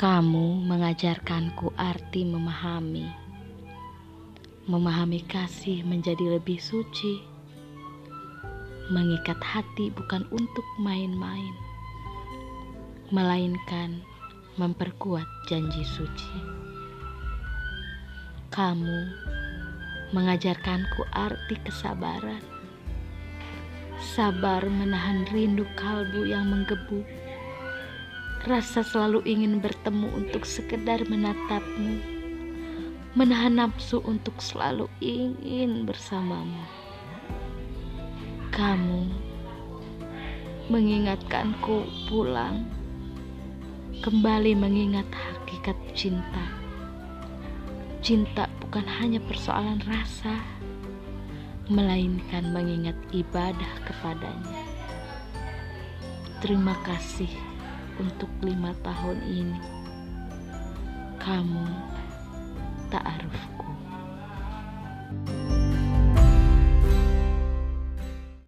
Kamu mengajarkanku arti memahami. Memahami kasih menjadi lebih suci. Mengikat hati bukan untuk main-main, melainkan memperkuat janji suci. Kamu mengajarkanku arti kesabaran. Sabar menahan rindu kalbu yang menggebu. Rasa selalu ingin bertemu untuk sekedar menatapmu. Menahan nafsu untuk selalu ingin bersamamu. Kamu mengingatkanku pulang. Kembali mengingat hakikat cinta. Cinta bukan hanya persoalan rasa, melainkan mengingat ibadah kepadanya. Terima kasih untuk lima tahun ini. Kamu tak arufku.